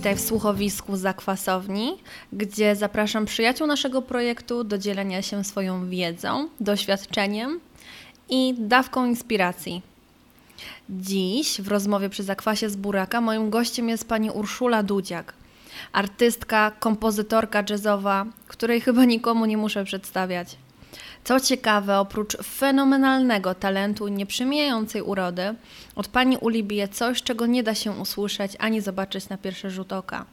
Witaj w słuchowisku Zakwasowni, gdzie zapraszam przyjaciół naszego projektu do dzielenia się swoją wiedzą, doświadczeniem i dawką inspiracji. Dziś w rozmowie przy Zakwasie z Buraka moim gościem jest pani Urszula Dudziak, artystka, kompozytorka jazzowa, której chyba nikomu nie muszę przedstawiać. Co ciekawe, oprócz fenomenalnego talentu i nieprzymijającej urody, od pani Uli bije coś, czego nie da się usłyszeć ani zobaczyć na pierwszy rzut oka.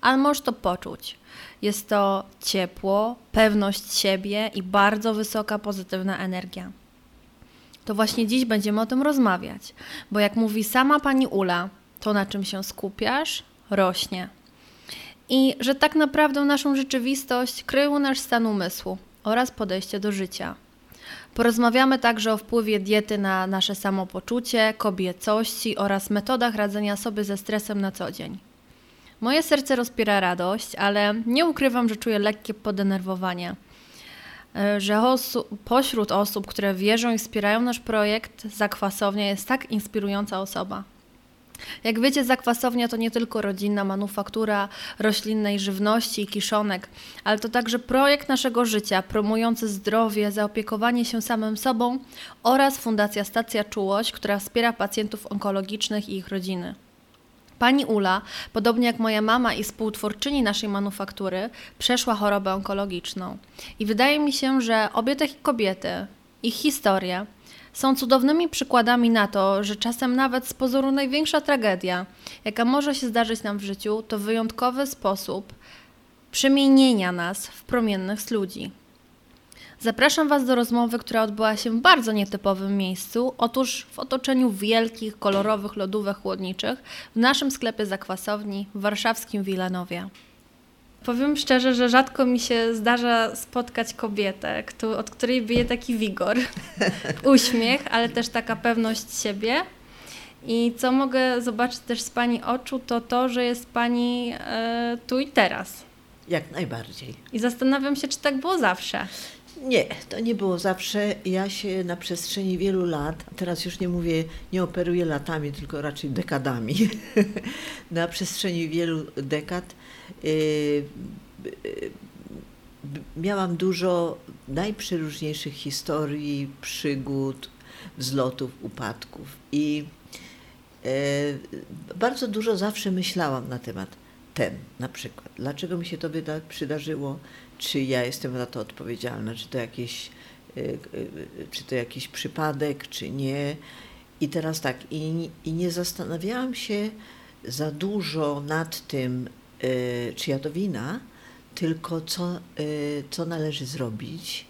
Ale możesz to poczuć. Jest to ciepło, pewność siebie i bardzo wysoka pozytywna energia. To właśnie dziś będziemy o tym rozmawiać, bo jak mówi sama pani Ula, to na czym się skupiasz, rośnie. I że tak naprawdę naszą rzeczywistość krył nasz stan umysłu oraz podejście do życia. Porozmawiamy także o wpływie diety na nasze samopoczucie, kobiecości oraz metodach radzenia sobie ze stresem na co dzień. Moje serce rozpiera radość, ale nie ukrywam, że czuję lekkie podenerwowanie. E, że osu pośród osób, które wierzą i wspierają nasz projekt, Zakwasownia jest tak inspirująca osoba. Jak wiecie, zakwasownia to nie tylko rodzinna manufaktura roślinnej żywności i kiszonek, ale to także projekt naszego życia promujący zdrowie, zaopiekowanie się samym sobą oraz Fundacja Stacja Czułość, która wspiera pacjentów onkologicznych i ich rodziny. Pani Ula, podobnie jak moja mama i współtwórczyni naszej manufaktury, przeszła chorobę onkologiczną. I wydaje mi się, że obie te kobiety, ich historie, są cudownymi przykładami na to, że czasem nawet z pozoru największa tragedia, jaka może się zdarzyć nam w życiu, to wyjątkowy sposób przemienienia nas w promiennych ludzi. Zapraszam Was do rozmowy, która odbyła się w bardzo nietypowym miejscu, otóż w otoczeniu wielkich, kolorowych lodówek chłodniczych w naszym sklepie zakwasowni w warszawskim Wilanowie. Powiem szczerze, że rzadko mi się zdarza spotkać kobietę, od której bije taki wigor, uśmiech, ale też taka pewność siebie. I co mogę zobaczyć też z Pani oczu, to to, że jest Pani e, tu i teraz. Jak najbardziej. I zastanawiam się, czy tak było zawsze. Nie, to nie było zawsze. Ja się na przestrzeni wielu lat, teraz już nie mówię, nie operuję latami, tylko raczej dekadami. na przestrzeni wielu dekad y, y, miałam dużo najprzeróżniejszych historii, przygód, wzlotów, upadków i y, bardzo dużo zawsze myślałam na temat ten na przykład. Dlaczego mi się to przydarzyło? Czy ja jestem za to odpowiedzialna, czy to jakiś, y, y, czy to jakiś przypadek, czy nie. I teraz tak, i, i nie zastanawiałam się za dużo nad tym, y, czy ja to wina, tylko co, co należy zrobić,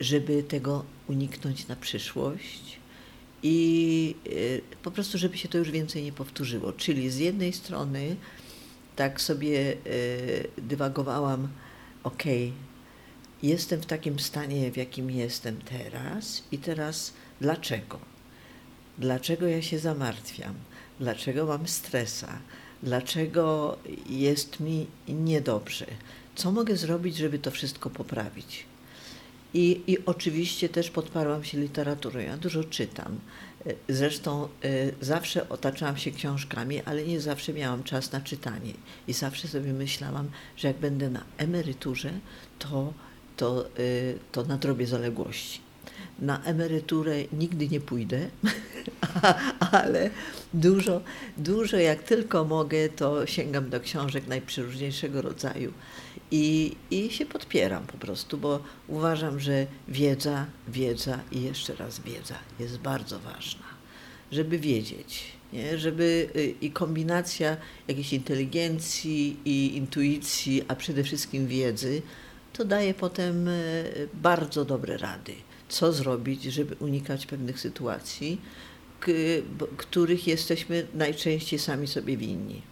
żeby tego uniknąć na przyszłość i po prostu, żeby się to już więcej nie powtórzyło. Czyli z jednej strony tak sobie dywagowałam, ok, jestem w takim stanie, w jakim jestem teraz, i teraz dlaczego? Dlaczego ja się zamartwiam? Dlaczego mam stresa? Dlaczego jest mi niedobrze? Co mogę zrobić, żeby to wszystko poprawić? I, I oczywiście też podparłam się literaturą. Ja dużo czytam. Zresztą y, zawsze otaczałam się książkami, ale nie zawsze miałam czas na czytanie. I zawsze sobie myślałam, że jak będę na emeryturze, to, to, y, to nadrobię zaległości. Na emeryturę nigdy nie pójdę, ale dużo, dużo jak tylko mogę, to sięgam do książek najprzeróżniejszego rodzaju i, i się podpieram po prostu, bo uważam, że wiedza, wiedza i jeszcze raz wiedza jest bardzo ważna, żeby wiedzieć, nie? żeby y, i kombinacja jakiejś inteligencji i intuicji, a przede wszystkim wiedzy, to daje potem y, bardzo dobre rady, co zrobić, żeby unikać pewnych sytuacji, których jesteśmy najczęściej sami sobie winni.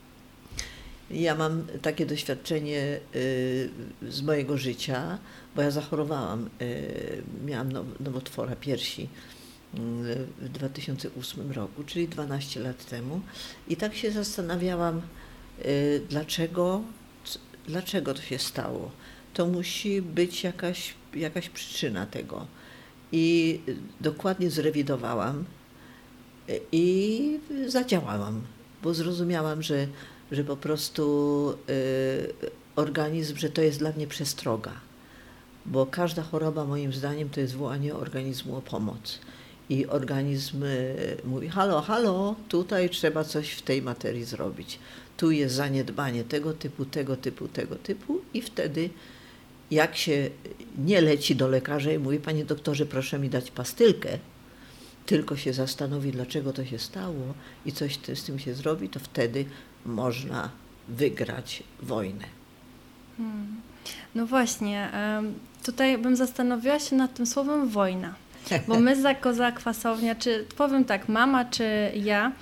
Ja mam takie doświadczenie y, z mojego życia, bo ja zachorowałam, y, miałam nowotwora piersi y, w 2008 roku, czyli 12 lat temu. I tak się zastanawiałam, dlaczego, dlaczego to się stało. To musi być jakaś, jakaś przyczyna tego. I dokładnie zrewidowałam i zadziałałam, bo zrozumiałam, że że po prostu y, organizm, że to jest dla mnie przestroga. Bo każda choroba, moim zdaniem, to jest wołanie organizmu o pomoc. I organizm y, mówi: Halo, halo, tutaj trzeba coś w tej materii zrobić. Tu jest zaniedbanie tego typu, tego typu, tego typu, i wtedy, jak się nie leci do lekarza i mówi: Panie doktorze, proszę mi dać pastylkę, tylko się zastanowi, dlaczego to się stało i coś z tym się zrobi, to wtedy można wygrać wojnę. Hmm. No właśnie, tutaj bym zastanowiła się nad tym słowem wojna. Bo my jako zakwasownia, czy powiem tak, mama czy ja,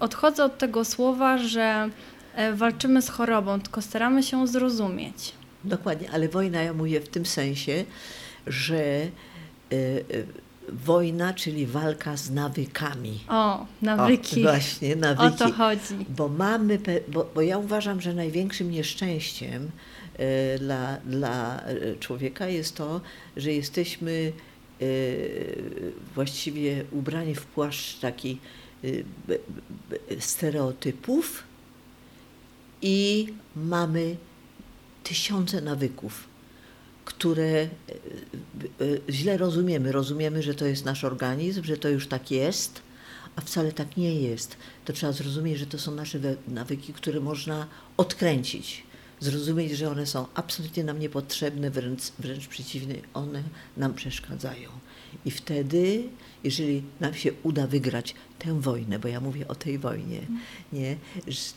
odchodzę od tego słowa, że e, walczymy z chorobą, tylko staramy się zrozumieć. Dokładnie, ale wojna, ja mówię w tym sensie, że y, y, wojna, czyli walka z nawykami. O, nawyki. O, właśnie, nawyki. O to chodzi. Bo mamy, bo, bo ja uważam, że największym nieszczęściem y, dla, dla człowieka jest to, że jesteśmy y, właściwie ubrani w płaszcz taki y, stereotypów i mamy tysiące nawyków które e, e, źle rozumiemy. Rozumiemy, że to jest nasz organizm, że to już tak jest, a wcale tak nie jest. To trzeba zrozumieć, że to są nasze nawyki, które można odkręcić. Zrozumieć, że one są absolutnie nam niepotrzebne, wręcz, wręcz przeciwnie, one nam przeszkadzają. I wtedy, jeżeli nam się uda wygrać tę wojnę, bo ja mówię o tej wojnie, nie,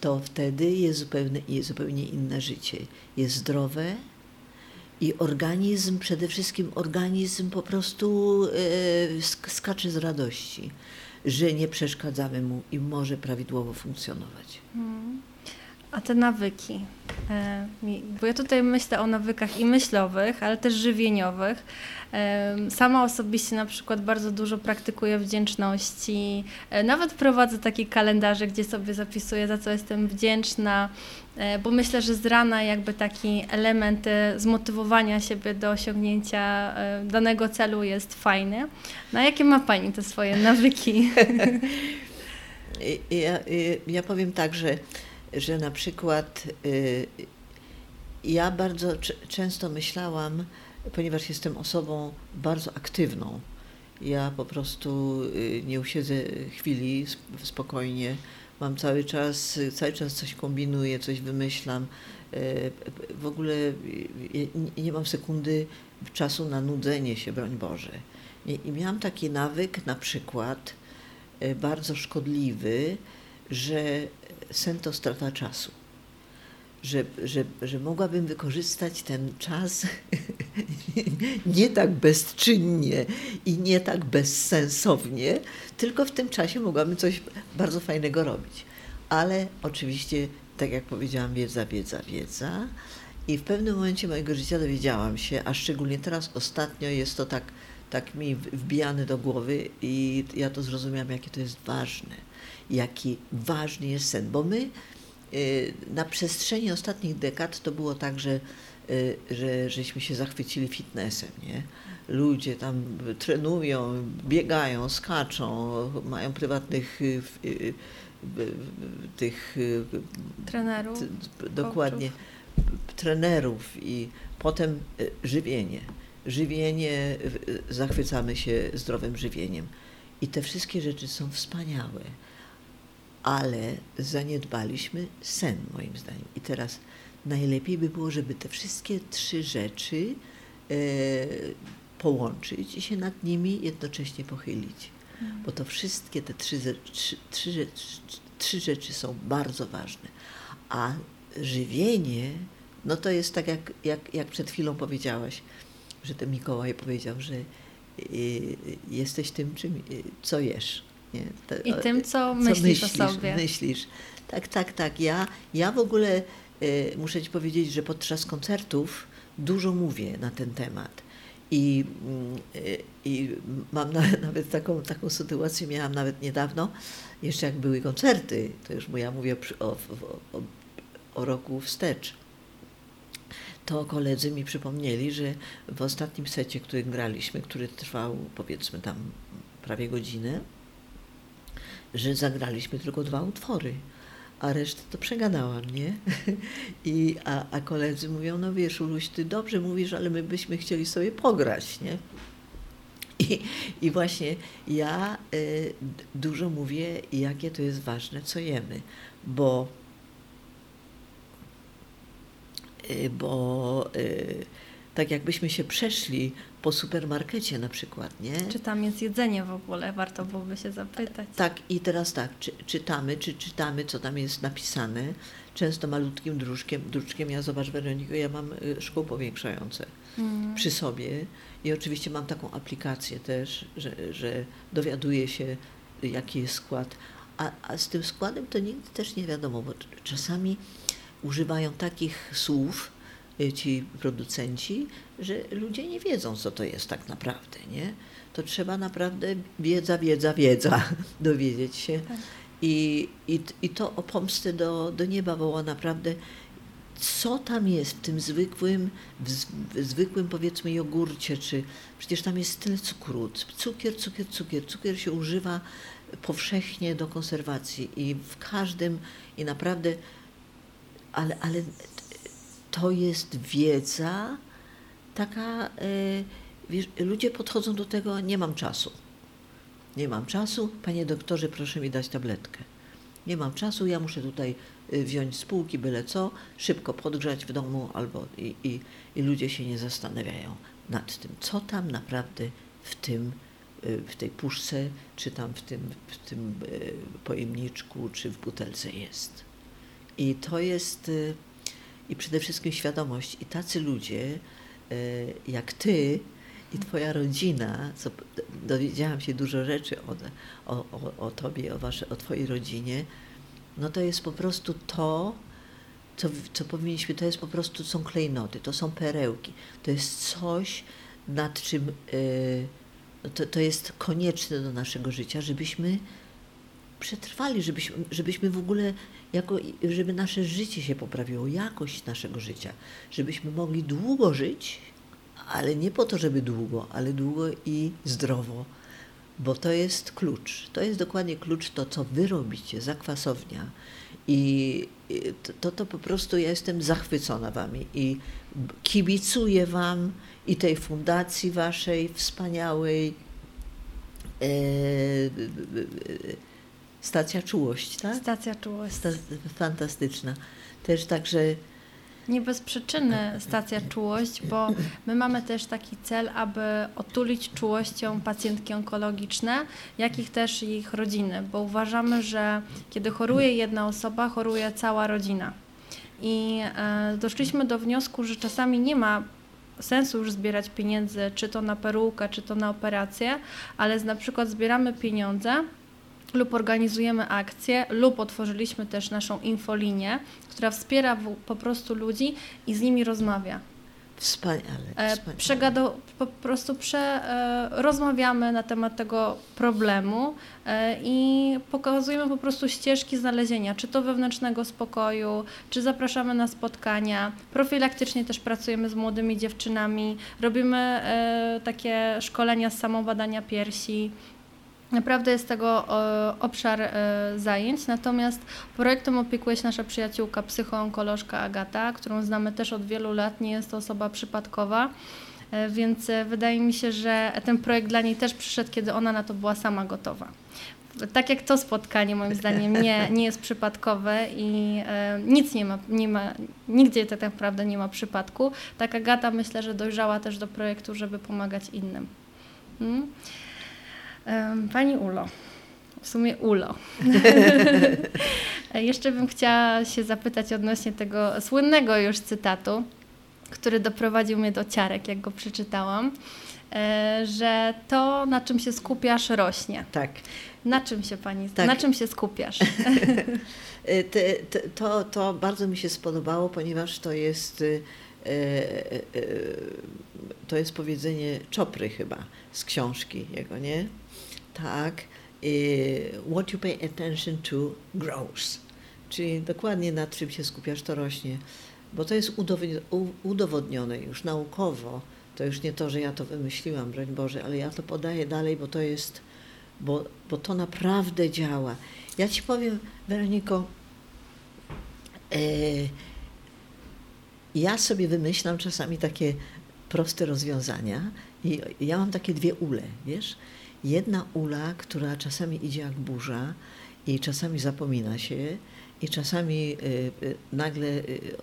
to wtedy jest zupełnie, jest zupełnie inne życie. Jest zdrowe, i organizm, przede wszystkim organizm po prostu e, skacze z radości, że nie przeszkadzamy mu i może prawidłowo funkcjonować. Hmm. A te nawyki? E, bo ja tutaj myślę o nawykach i myślowych, ale też żywieniowych. E, sama osobiście na przykład bardzo dużo praktykuję wdzięczności. Nawet prowadzę taki kalendarze, gdzie sobie zapisuję, za co jestem wdzięczna, E, bo myślę, że z rana jakby taki element e, zmotywowania siebie do osiągnięcia e, danego celu jest fajny. No a jakie ma Pani te swoje nawyki? Ja, ja powiem tak, że, że na przykład ja bardzo często myślałam, ponieważ jestem osobą bardzo aktywną, ja po prostu nie usiedzę chwili spokojnie mam cały czas, cały czas coś kombinuję, coś wymyślam. E, w ogóle nie mam sekundy czasu na nudzenie się, broń Boże. I miałam taki nawyk, na przykład, bardzo szkodliwy, że sen to strata czasu że, że, że mogłabym wykorzystać ten czas nie tak bezczynnie i nie tak bezsensownie, tylko w tym czasie mogłabym coś bardzo fajnego robić. Ale oczywiście, tak jak powiedziałam, wiedza, wiedza, wiedza. I w pewnym momencie mojego życia dowiedziałam się, a szczególnie teraz ostatnio jest to tak, tak mi wbijane do głowy i ja to zrozumiałam, jakie to jest ważne, jaki ważny jest sen, bo my Y, na przestrzeni ostatnich dekad to było tak, że, y, że żeśmy się zachwycili fitnessem, nie? Ludzie tam trenują, biegają, skaczą, mają prywatnych y, tych trenerów, dokładnie trenerów i potem żywienie. Żywienie, zachwycamy się zdrowym żywieniem. I te wszystkie rzeczy są wspaniałe ale zaniedbaliśmy sen, moim zdaniem. I teraz najlepiej by było, żeby te wszystkie trzy rzeczy e, połączyć i się nad nimi jednocześnie pochylić. Mhm. Bo to wszystkie te trzy, trzy, trzy, trzy rzeczy są bardzo ważne. A żywienie, no to jest tak, jak, jak, jak przed chwilą powiedziałaś, że ten Mikołaj powiedział, że y, jesteś tym, czym, y, co jesz. Nie? I tym, co, co myślisz, myślisz, o sobie. Myślisz. Tak, tak, tak. Ja, ja w ogóle y, muszę Ci powiedzieć, że podczas koncertów dużo mówię na ten temat. I, y, i mam na, nawet taką, taką sytuację, miałam nawet niedawno, jeszcze jak były koncerty, to już ja mówię o, o, o, o roku wstecz to koledzy mi przypomnieli, że w ostatnim secie, który graliśmy, który trwał powiedzmy tam prawie godzinę, że zagraliśmy tylko dwa utwory, a resztę to przegadałam, nie? I, a, a koledzy mówią, no wiesz, Uluś, ty dobrze mówisz, ale my byśmy chcieli sobie pograć, nie? I, I właśnie ja y, dużo mówię, jakie to jest ważne, co jemy, bo, y, bo y, tak jakbyśmy się przeszli po supermarkecie na przykład, nie? Czy tam jest jedzenie w ogóle? Warto byłoby się zapytać. Tak, i teraz tak, czy, czytamy, czy czytamy, co tam jest napisane, często malutkim druczkiem, druczkiem. Ja zobacz Weroniko, ja mam y, szkło powiększające Mm. przy sobie i oczywiście mam taką aplikację też, że, że dowiaduję się, jaki jest skład. A, a z tym składem to nigdy też nie wiadomo, bo czasami używają takich słów ci producenci, że ludzie nie wiedzą, co to jest tak naprawdę, nie? To trzeba naprawdę wiedza, wiedza, wiedza dowiedzieć się. Tak. I, i, I to o pomstę do, do nieba woła naprawdę, co tam jest w tym zwykłym, w, zwykłym powiedzmy jogurcie, czy przecież tam jest tyle cukru, cukier, cukier, cukier. Cukier się używa powszechnie do konserwacji i w każdym, i naprawdę, ale, ale to jest wiedza taka, e, wiesz, ludzie podchodzą do tego, nie mam czasu. Nie mam czasu, panie doktorze, proszę mi dać tabletkę. Nie mam czasu, ja muszę tutaj y, wziąć z półki byle co, szybko podgrzać w domu, albo i, i, i ludzie się nie zastanawiają nad tym, co tam naprawdę w tym, y, w tej puszce, czy tam w tym, w tym y, pojemniczku, czy w butelce jest. I to jest, y, i przede wszystkim świadomość. I tacy ludzie, y, jak ty i twoja rodzina, co dowiedziałam się dużo rzeczy o, o, o, o tobie, o, wasze, o twojej rodzinie, no to jest po prostu to, co, co powinniśmy, to jest po prostu, są klejnoty, to są perełki, to jest coś, nad czym, y, no to, to jest konieczne do naszego życia, żebyśmy przetrwali, żebyśmy, żebyśmy w ogóle, jako, żeby nasze życie się poprawiło, jakość naszego życia, żebyśmy mogli długo żyć, ale nie po to, żeby długo, ale długo i zdrowo, bo to jest klucz. To jest dokładnie klucz to, co wy robicie, zakwasownia. I to, to, po prostu ja jestem zachwycona wami i kibicuję wam i tej fundacji waszej wspaniałej. E, stacja czułość, tak? Stacja czułości. Sta, fantastyczna. Też także Nie bez przyczyny stacja czułość, bo my mamy też taki cel, aby otulić czułością pacjentki onkologiczne, jak i też ich rodziny, bo uważamy, że kiedy choruje jedna osoba, choruje cała rodzina. I e, doszliśmy do wniosku, że czasami nie ma sensu już zbierać pieniędzy, czy to na perukę, czy to na operację, ale na przykład zbieramy pieniądze lub organizujemy akcje, lub otworzyliśmy też naszą infolinię, która wspiera po prostu ludzi i z nimi rozmawia. wspaniale. E, wspaniale. przegado, po prostu prze, e, rozmawiamy na temat tego problemu e, i pokazujemy po prostu ścieżki znalezienia, czy to wewnętrznego spokoju, czy zapraszamy na spotkania. Profilaktycznie też pracujemy z młodymi dziewczynami, robimy takie szkolenia z samobadania piersi. Naprawdę jest tego e, obszar e, zajęć, natomiast projektem opiekuje się nasza przyjaciółka psychoonkolożka Agata, którą znamy też od wielu lat, nie jest to osoba przypadkowa, e, więc wydaje mi się, że ten projekt dla niej też przyszedł, kiedy ona na to była sama gotowa. Tak jak to spotkanie moim zdaniem nie, nie jest przypadkowe i e, nic nie ma, nie ma, nigdzie tak naprawdę nie ma przypadku, tak Agata myślę, że dojrzała też do projektu, żeby pomagać innym. Mm. Pani Ulo, w sumie Ulo. Jeszcze bym chciała się zapytać odnośnie tego słynnego już cytatu, który doprowadził mnie do ciarek, jak go przeczytałam, e, że to, na czym się skupiasz, rośnie. Tak. Na czym się Pani, Tak. na czym się skupiasz? E, to, to bardzo mi się spodobało, ponieważ to jest, e, e, e, to jest powiedzenie Czopry chyba z książki jego, nie? Tak. E, What you pay attention to grows. Czyli dokładnie nad czym się skupiasz, to rośnie. Bo to jest udowodnione już naukowo. To już nie to, że ja to wymyśliłam, broń Boże, ale ja to podaję dalej, bo to jest, bo, bo to naprawdę działa. Ja Ci powiem, Weroniko, E, ja sobie wymyślam czasami takie proste rozwiązania i ja mam takie dwie ule, wiesz? Jedna ula, która czasami idzie jak burza i czasami zapomina się i czasami y, y, nagle y,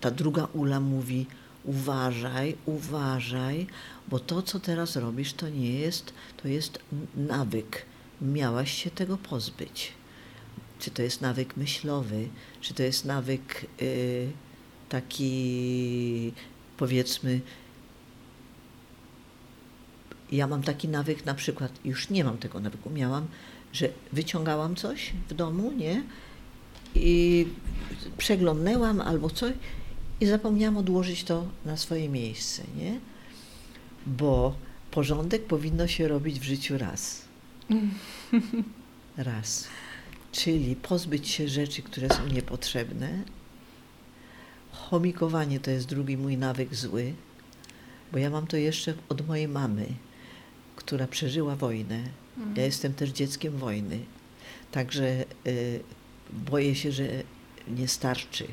ta druga ula mówi uważaj, uważaj, bo to, co teraz robisz, to nie jest, to jest nawyk. Miałaś się tego pozbyć. Czy to jest nawyk myślowy, czy to jest nawyk taki, powiedzmy, ja mam taki nawyk, na przykład, już nie mam tego nawyku, miałam, że wyciągałam coś w domu, nie? I przeglądnęłam albo coś i zapomniałam odłożyć to na swoje miejsce, nie? Bo porządek powinno się robić w życiu raz. Raz. Czyli pozbyć się rzeczy, które są niepotrzebne. Chomikowanie to jest drugi mój nawyk zły, bo ja mam to jeszcze od mojej mamy która przeżyła wojnę. Mhm. Ja jestem też dzieckiem wojny. Także y, boję się, że nie starczy.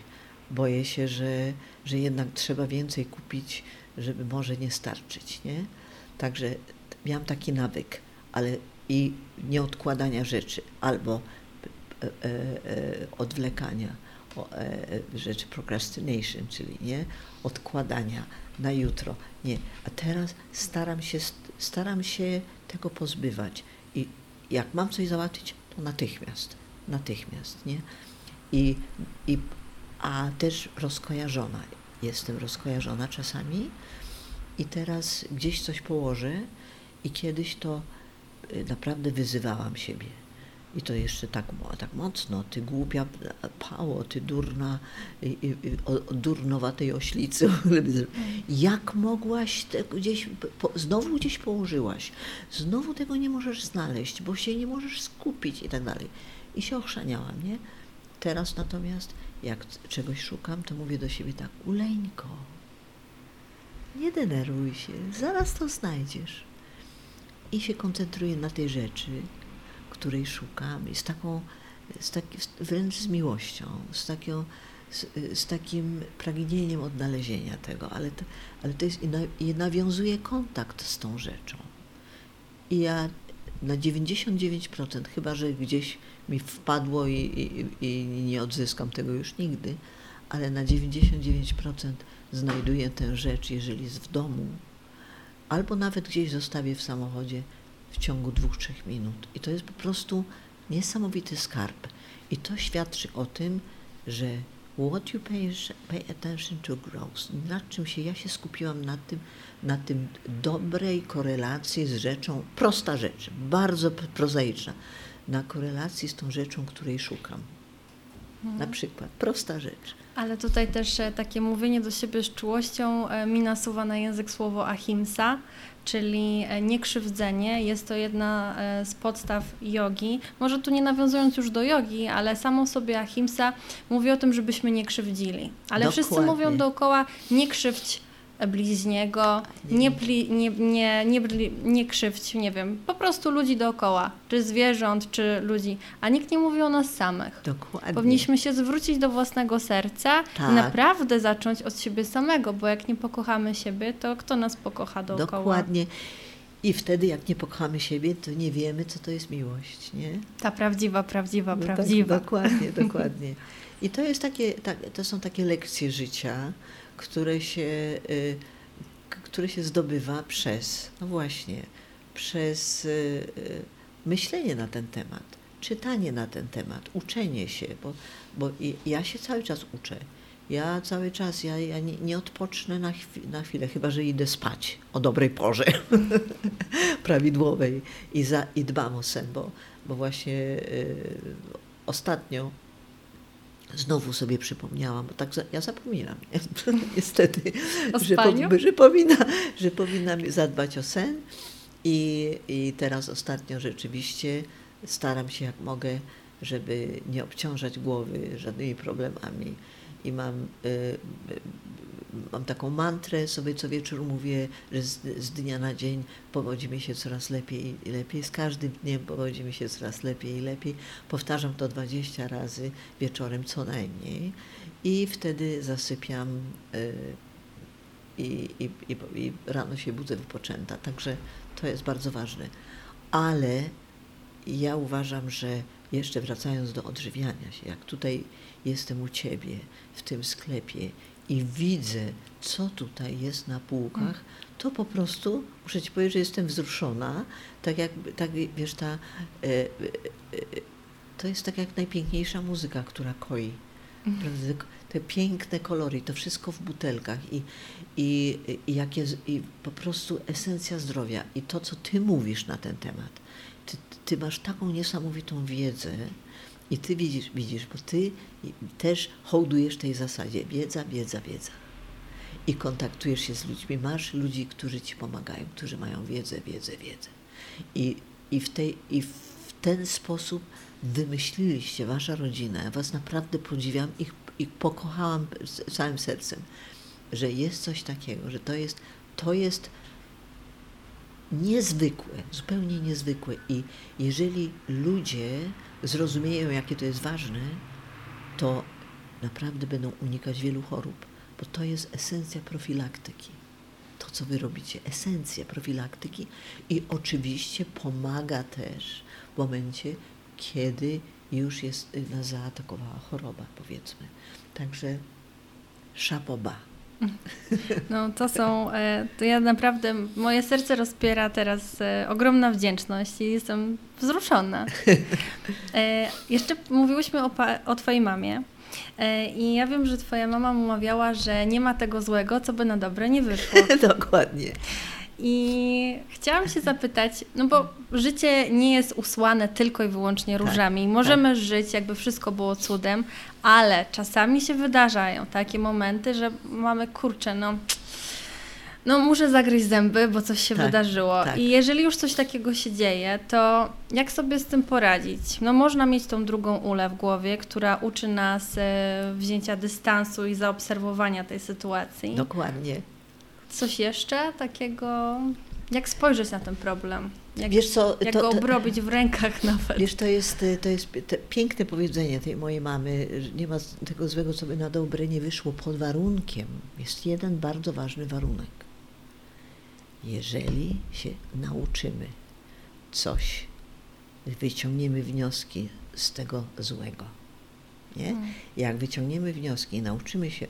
Boję się, że, że jednak trzeba więcej kupić, żeby może nie starczyć. Nie? Także miałam taki nawyk, ale i nieodkładania rzeczy albo e, e, e odwlekania o, e, rzeczy procrastination, czyli nie odkładania na jutro. Nie, a teraz staram się, staram się tego pozbywać. I jak mam coś załatwić, to natychmiast, natychmiast, nie? I, i, a też rozkojarzona. Jestem rozkojarzona czasami i teraz gdzieś coś położę i kiedyś to y, naprawdę wyzywałam siebie. I to jeszcze tak, tak mocno, ty głupia pało, ty durna, o, durnowatej oślicy. Jak mogłaś gdzieś, po, znowu gdzieś położyłaś, znowu tego nie możesz znaleźć, bo się nie możesz skupić i tak dalej. I się ochrzaniałam, nie? Teraz natomiast, jak czegoś szukam, to mówię do siebie tak, uleńko, nie denerwuj się, zaraz to znajdziesz. I się koncentruję na tej rzeczy, której szukam i z taką, z taki, wręcz z miłością, z, taką, z, z, takim pragnieniem odnalezienia tego, ale to, ale to jest, i nawiązuje kontakt z tą rzeczą. I ja na 99%, chyba że gdzieś mi wpadło i, i, i nie odzyskam tego już nigdy, ale na 99% znajduję tę rzecz, jeżeli jest w domu, albo nawet gdzieś zostawię w samochodzie, w ciągu dwóch, trzech minut. I to jest po prostu niesamowity skarb. I to świadczy o tym, że what you pay, pay attention to grows. Nad czym się ja się skupiłam na tym, na tym dobrej korelacji z rzeczą, prosta rzecz, bardzo prozaiczna, na korelacji z tą rzeczą, której szukam. Na mhm. przykład, prosta rzecz. Ale tutaj też e, takie mówienie do siebie z czułością e, mi nasuwa na język słowo ahimsa, czyli e, niekrzywdzenie. Jest to jedna z podstaw jogi. Może tu nie nawiązując już do jogi, ale samo sobie ahimsa mówi o tym, żebyśmy nie krzywdzili. Ale Dokładnie. wszyscy mówią dookoła nie krzywdź bliźniego, nie, pli, nie, nie, nie, nie krzywdź, nie wiem, po prostu ludzi dookoła, czy zwierząt, czy ludzi, a nikt nie mówi o nas samych. Dokładnie. Powinniśmy się zwrócić do własnego serca tak. i naprawdę zacząć od siebie samego, bo jak nie pokochamy siebie, to kto nas pokocha dookoła? Dokładnie. I wtedy, jak nie pokochamy siebie, to nie wiemy, co to jest miłość, nie? Ta prawdziwa, prawdziwa, no tak, prawdziwa. Tak, dokładnie, dokładnie. I to, jest takie, tak, to są takie lekcje życia, które się, y, które się zdobywa przez, no właśnie, przez y, y, myślenie na ten temat, czytanie na ten temat, uczenie się, bo, bo ja się cały czas uczę. Ja cały czas, ja, ja nie, nie odpocznę na, chwi na chwilę, chyba że idę spać o dobrej porze prawidłowej i, za, i dbam o sen, bo, bo właśnie y, ostatnio Znowu sobie przypomniałam, bo tak ja zapominam niestety, że, po, że, powinna, że powinna zadbać o sen i, i teraz ostatnio rzeczywiście staram się jak mogę, żeby nie obciążać głowy żadnymi problemami i mam y, mam taką mantrę, sobie co wieczór mówię, że z, z dnia na dzień powodzi mi się coraz lepiej i lepiej. Z każdym dniem powodzi mi się coraz lepiej i lepiej. Powtarzam to 20 razy wieczorem co najmniej i wtedy zasypiam y, i, i, i, i rano się budzę wypoczęta. Także to jest bardzo ważne. Ale ja uważam, że jeszcze wracając do odżywiania się, jak tutaj jestem u Ciebie w tym sklepie i widzę, co tutaj jest na półkach, to po prostu muszę Ci powiedzieć, że jestem wzruszona. Tak jak, tak, wiesz, ta, e, e, e, to jest tak jak najpiękniejsza muzyka, która koi. Mhm. Te piękne kolory, to wszystko w butelkach i, i, i, jak jest, i po prostu esencja zdrowia. I to, co Ty mówisz na ten temat. Ty, ty masz taką niesamowitą wiedzę, i ty widzisz, widzisz, bo ty też hołdujesz tej zasadzie wiedza, wiedza, wiedza. I kontaktujesz się z ludźmi, masz ludzi, którzy ci pomagają, którzy mają wiedzę, wiedzę, wiedzę. I, i, w, tej, i w ten sposób wymyśliliście, wasza rodzina, ja was naprawdę podziwiam i, i pokochałam całym sercem, że jest coś takiego, że to jest, to jest niezwykłe, zupełnie niezwykłe. I jeżeli ludzie zrozumieją, jakie to jest ważne, to naprawdę będą unikać wielu chorób, bo to jest esencja profilaktyki. To, co wy robicie, esencja profilaktyki i oczywiście pomaga też w momencie, kiedy już jest, y, nas zaatakowała choroba, powiedzmy. Także szapoba. No to są, e, to ja naprawdę, moje serce rozpiera teraz e, ogromna wdzięczność i jestem wzruszona. E, jeszcze mówiłyśmy o, o Twojej mamie. I ja wiem, że Twoja mama umawiała, że nie ma tego złego, co by na dobre nie wyszło. Dokładnie. I chciałam się zapytać, no bo życie nie jest usłane tylko i wyłącznie tak, różami. Tak, Możemy tak. żyć, jakby wszystko było cudem, ale czasami się wydarzają takie momenty, że mamy kurczę, no. No, muszę zagryźć zęby, bo coś się tak, wydarzyło. Tak. I jeżeli już coś takiego się dzieje, to jak sobie z tym poradzić? No, można mieć tą drugą ulę w głowie, która uczy nas e, wzięcia dystansu i zaobserwowania tej sytuacji. Dokładnie. Coś jeszcze takiego? Jak spojrzeć na ten problem? Jak, wiesz co, jak to, go obrobić w rękach nawet? Wiesz, to jest, to jest piękne powiedzenie tej mojej mamy, że nie ma tego złego, co by na dobre nie wyszło pod warunkiem. Jest jeden bardzo ważny warunek. Jeżeli się nauczymy coś, wyciągniemy wnioski z tego złego. Nie? Hmm. Jak wyciągniemy wnioski i nauczymy się,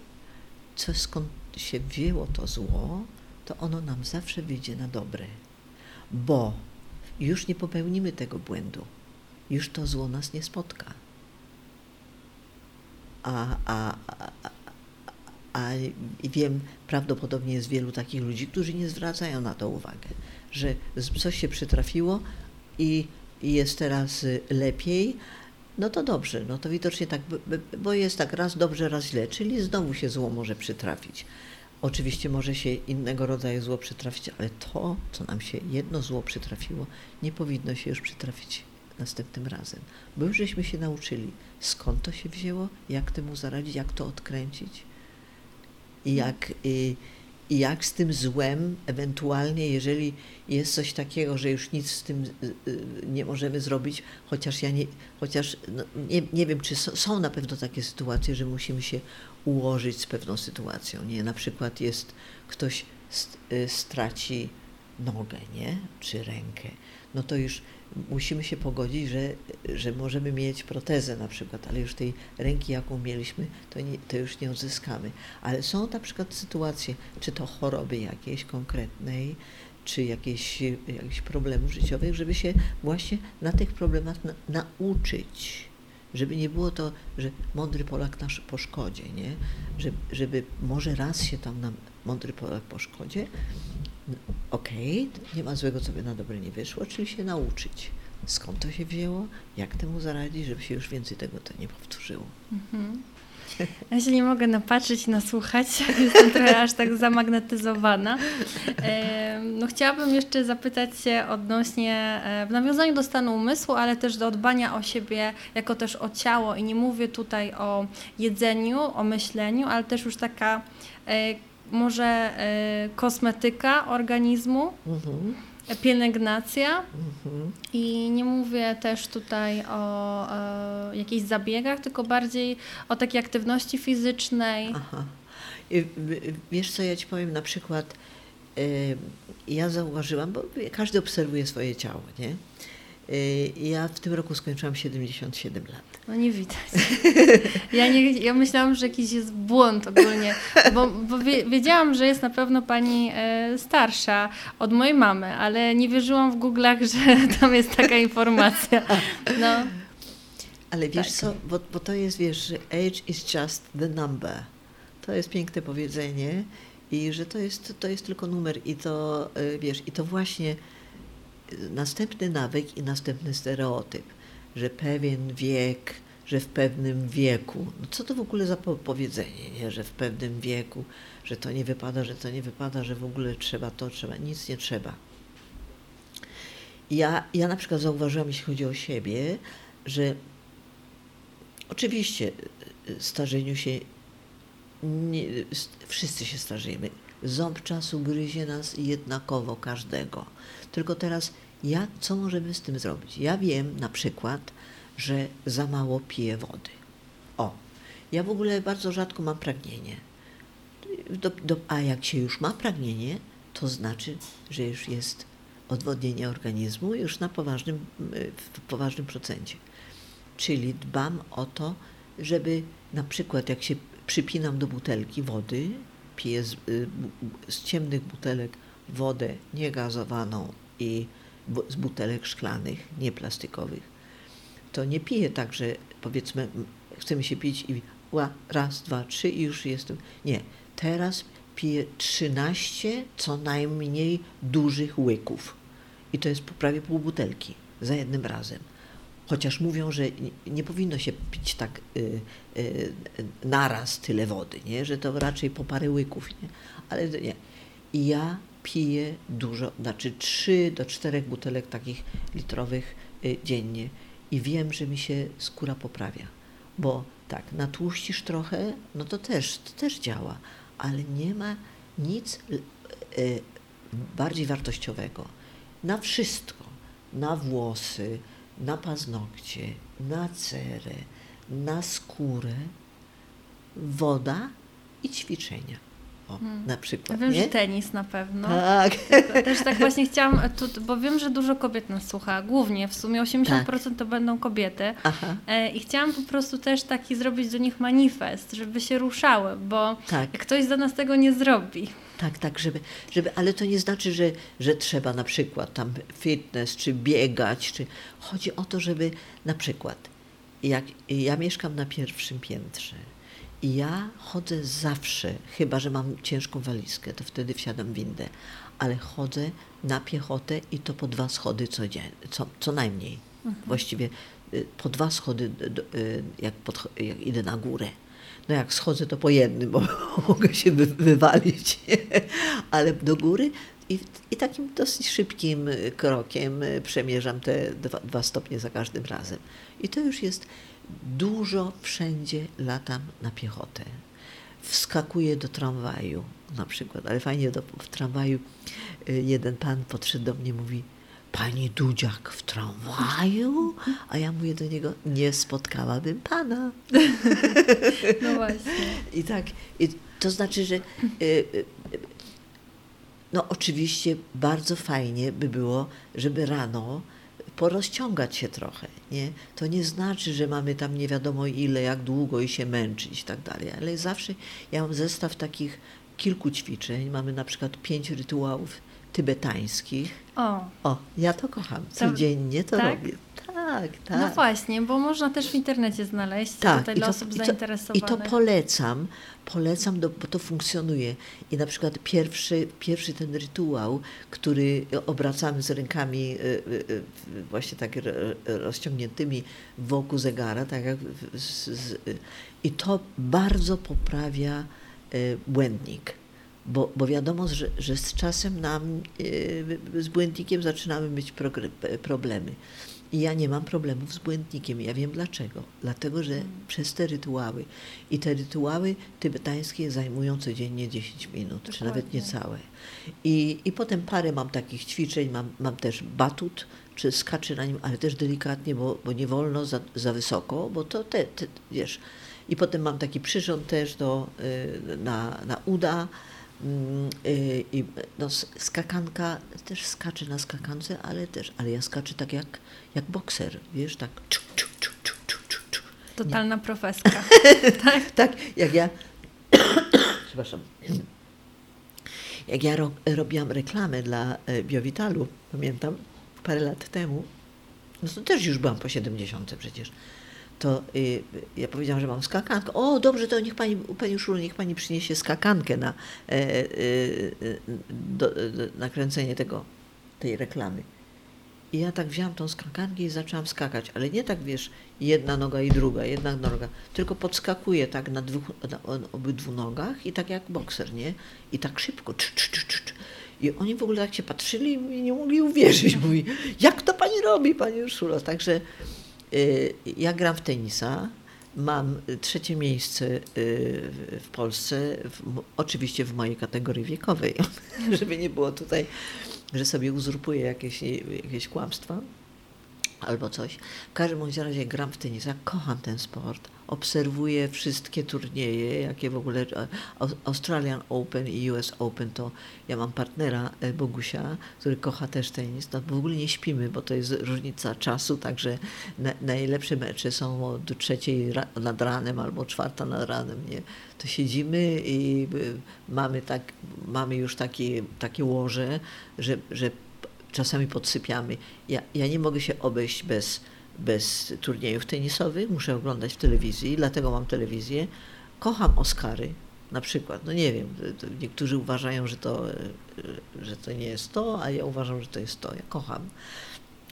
co skąd się wzięło to zło, to ono nam zawsze wyjdzie na dobre, bo już nie popełnimy tego błędu, już to zło nas nie spotka. A, a, a, a wiem, prawdopodobnie jest wielu takich ludzi, którzy nie zwracają na to uwagę, że coś się przytrafiło i jest teraz lepiej, no to dobrze, no to widocznie tak, bo jest tak raz dobrze, raz źle, czyli znowu się zło może przytrafić. Oczywiście może się innego rodzaju zło przytrafić, ale to, co nam się jedno zło przytrafiło, nie powinno się już przytrafić następnym razem, bo już żeśmy się nauczyli, skąd to się wzięło, jak temu zaradzić, jak to odkręcić i jak, i, i jak z tym złem, ewentualnie, jeżeli jest coś takiego, że już nic z tym y, y, nie możemy zrobić, chociaż ja nie, chociaż no, nie, nie wiem, czy są, są na pewno takie sytuacje, że musimy się ułożyć z pewną sytuacją, nie? Na przykład jest ktoś y, straci nogę, nie? Czy rękę, no to już musimy się pogodzić, że, że możemy mieć protezę na przykład, ale już tej ręki, jaką mieliśmy, to, nie, to już nie odzyskamy. Ale są na przykład sytuacje, czy to choroby jakiejś konkretnej, czy jakieś, jakichś problemów życiowych, żeby się właśnie na tych problemach na, nauczyć. Żeby nie było to, że mądry Polak nasz po szkodzie, nie? Żeby może raz się tam nam mądry Polak po szkodzie, okej, okay, nie ma złego, co by na dobre nie wyszło, czyli się nauczyć. Skąd to się wzięło, jak temu zaradzić, żeby się już więcej tego to nie powtórzyło. Mhm. Ja się nie mogę napatrzeć i nasłuchać, jestem trochę aż tak zamagnetyzowana. No, chciałabym jeszcze zapytać się odnośnie, e, w nawiązaniu do stanu umysłu, ale też do dbania o siebie, jako też o ciało i nie mówię tutaj o jedzeniu, o myśleniu, ale też już taka e, może y, kosmetyka organizmu, Mhm. pielęgnacja Mhm. i nie mówię też tutaj o e, jakichś zabiegach, tylko bardziej o takiej aktywności fizycznej. Aha. I Wiesz co, ja ci powiem na przykład, y, ja zauważyłam, bo każdy obserwuje swoje ciało, nie? Y, Ja w tym roku skończyłam 77 lat. No nie widać. Ja, nie, ja myślałam, że jakiś jest błąd ogólnie, bo, bo wie, wiedziałam, że jest na pewno pani e, starsza od mojej mamy, ale nie wierzyłam w Google'ach, że tam jest taka informacja. No, Ale wiesz Tak. co, bo, bo to jest, wiesz, że age is just the number. To jest piękne powiedzenie i że to jest, to jest tylko numer i to, y, wiesz, i to właśnie y, następny nawyk i następny stereotyp, że pewien wiek, że w pewnym wieku, no co to w ogóle za po- powiedzenie, nie? że w pewnym wieku, że to nie wypada, że to nie wypada, że w ogóle trzeba to, trzeba, nic nie trzeba. Ja, ja na przykład zauważyłam, jeśli chodzi o siebie, że oczywiście y, y, starzeniu się, nie, s- wszyscy się starzejemy. Ząb czasu gryzie nas jednakowo każdego. Tylko teraz, ja, co możemy z tym zrobić? Ja wiem na przykład, że za mało piję wody. O, ja w ogóle bardzo rzadko mam pragnienie. Do, do, a jak się już ma pragnienie, to znaczy, że już jest odwodnienie organizmu już na poważnym, w poważnym procencie. Czyli dbam o to, żeby na przykład jak się przypinam do butelki wody, piję z, y, z ciemnych butelek wodę niegazowaną i z butelek szklanych, nie plastikowych, to nie piję tak, że powiedzmy chcemy się pić i ła, raz, dwa, trzy i już jestem. Nie, teraz piję 13 co najmniej dużych łyków. I to jest prawie pół butelki za jednym razem. Chociaż mówią, że nie, powinno się pić tak y, y, naraz tyle wody, nie? że to raczej po parę łyków. Nie? Ale nie. I ja piję dużo, znaczy 3 do 4 butelek takich litrowych y, dziennie i wiem, że mi się skóra poprawia. Bo tak, natłuścisz trochę, no to też, to też działa, ale nie ma nic y, y, bardziej wartościowego na wszystko, na włosy, na paznokcie, na cerę, na skórę, woda i ćwiczenia. O, Hmm. na przykład, wiem, nie? że tenis na pewno. Tak. Też tak właśnie chciałam, tu, bo wiem, że dużo kobiet nas słucha, głównie w sumie 80% to będą kobiety. Aha, E, I chciałam po prostu też taki zrobić do nich manifest, żeby się ruszały, bo tak. ktoś za nas tego nie zrobi. Tak, tak, żeby, żeby, ale to nie znaczy, że, że trzeba na przykład tam fitness, czy biegać, czy chodzi o to, żeby na przykład, jak ja mieszkam na pierwszym piętrze i ja chodzę zawsze, chyba że mam ciężką walizkę, to wtedy wsiadam w windę, ale chodzę na piechotę i to po dwa schody codziennie, co, co najmniej. Właściwie y, po dwa schody, y, jak, podcho- jak idę na górę. No jak schodzę, to po jednym, bo mogę się wy, wywalić, ale do góry i, i takim dosyć szybkim krokiem y, przemierzam te dwa, dwa stopnie za każdym razem. I to już jest dużo wszędzie latam na piechotę. Wskakuję do tramwaju na przykład, ale fajnie do, w tramwaju y, jeden pan podszedł do mnie i mówi Pani Dudziak w tramwaju? A ja mówię do niego, nie spotkałabym pana. No właśnie. I tak, i to znaczy, że y, y, no oczywiście bardzo fajnie by było, żeby rano porozciągać się trochę, nie? To nie znaczy, że mamy tam nie wiadomo ile, jak długo i się męczyć i tak dalej, ale zawsze ja mam zestaw takich kilku ćwiczeń, mamy na przykład pięć rytuałów tybetańskich. O, O, ja to kocham, To- codziennie to tak? robię. Tak, tak. no właśnie, bo można też w internecie znaleźć Tak, tutaj dla to, osób i to, zainteresowanych. I to polecam, polecam, do, bo to funkcjonuje. I na przykład pierwszy, pierwszy ten rytuał, który obracamy z rękami y, y, y, właśnie tak ro- rozciągniętymi wokół zegara, tak jak z, z, i to bardzo poprawia błędnik, bo, bo wiadomo, że, że z czasem nam, z błędnikiem zaczynamy mieć problemy. I ja nie mam problemów z błędnikiem. Ja wiem dlaczego. Dlatego, że przez te rytuały. I te rytuały tybetańskie zajmują codziennie 10 minut, Dokładnie. czy nawet niecałe. I, I potem parę mam takich ćwiczeń. Mam, mam też batut, czy skaczy na nim, ale też delikatnie, bo, bo nie wolno za, za wysoko, bo to te, te, wiesz. I potem mam taki przyrząd też do, y, na, na uda. Mm, y, I no, skakanka, też skaczę na skakance, ale też, ale ja skaczę tak jak, jak bokser, wiesz, tak. Czu, czu, czu, czu, czu, czu. Totalna Nie. profeska. tak? tak, jak ja, przepraszam, jak ja ro, robiłam reklamę dla e, Biowitalu, pamiętam, parę lat temu, no to też już byłam po 70 przecież, to y, ja powiedziałam, że mam skakankę. O, dobrze, to niech pani, pani Uszulu, niech pani przyniesie skakankę na e, e, do, do, nakręcenie tego, tej reklamy. I ja tak wziąłam tą skakankę i zaczęłam skakać, ale nie tak, wiesz, jedna noga i druga, jedna noga, tylko podskakuję tak na, dwóch, na obydwu nogach i tak jak bokser, nie? I tak szybko, cz, cz, cz, cz. I oni w ogóle tak się patrzyli i nie mogli uwierzyć. Mówi, jak to pani robi, pani Urszulo? Także y, ja gram w tenisa, mam trzecie miejsce y, w Polsce, w, oczywiście w mojej kategorii wiekowej, żeby nie było tutaj, że sobie uzurpuję jakieś, jakieś kłamstwa albo coś. W każdym razie gram w tenisa, kocham ten sport, obserwuję wszystkie turnieje, jakie w ogóle e, Australian Open i US Open, to ja mam partnera e, Bogusia, który kocha też tenis, no w ogóle nie śpimy, bo to jest różnica czasu, także na, najlepsze mecze są od trzeciej nad ranem albo czwarta nad ranem, nie? To siedzimy i e, mamy, tak, mamy już takie, takie łoże, że, że czasami podsypiamy. Ja, ja nie mogę się obejść bez, bez turniejów tenisowych, muszę oglądać w telewizji, dlatego mam telewizję. Kocham Oscary, na przykład. No nie wiem, niektórzy uważają, że to, że to nie jest to, a ja uważam, że to jest to. Ja kocham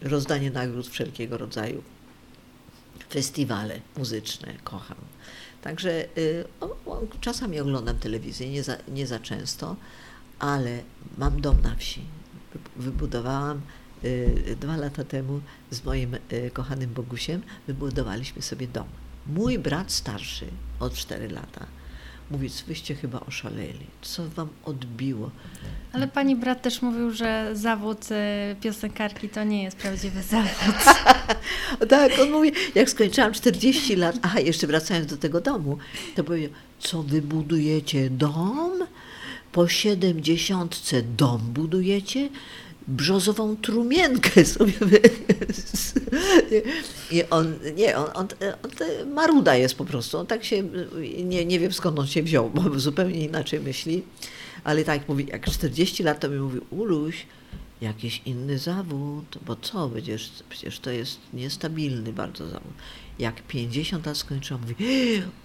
rozdanie nagród wszelkiego rodzaju, festiwale muzyczne, kocham. Także y, czasami oglądam telewizję, nie za, nie za często, ale mam dom na wsi wybudowałam dwa lata temu z moim y, kochanym Bogusiem, wybudowaliśmy sobie dom. Mój brat starszy od 4 lata mówi, wyście chyba oszaleli, co wam odbiło? Ale pani brat też mówił, że zawód y, piosenkarki to nie jest prawdziwy zawód. tak, on mówi, jak skończyłam 40 lat, aha, jeszcze wracając do tego domu, to powiedział, co wy budujecie dom? po siedemdziesiątce dom budujecie, brzozową trumienkę sobie. I on, nie, on, on, on maruda jest po prostu. On tak się, nie, nie wiem skąd on się wziął, bo zupełnie inaczej myśli. Ale tak mówi, jak 40 lat to mi mówi, Uluś, jakiś inny zawód, bo co, przecież, przecież to jest niestabilny bardzo zawód. Jak 50 lat skończyłam, mówi,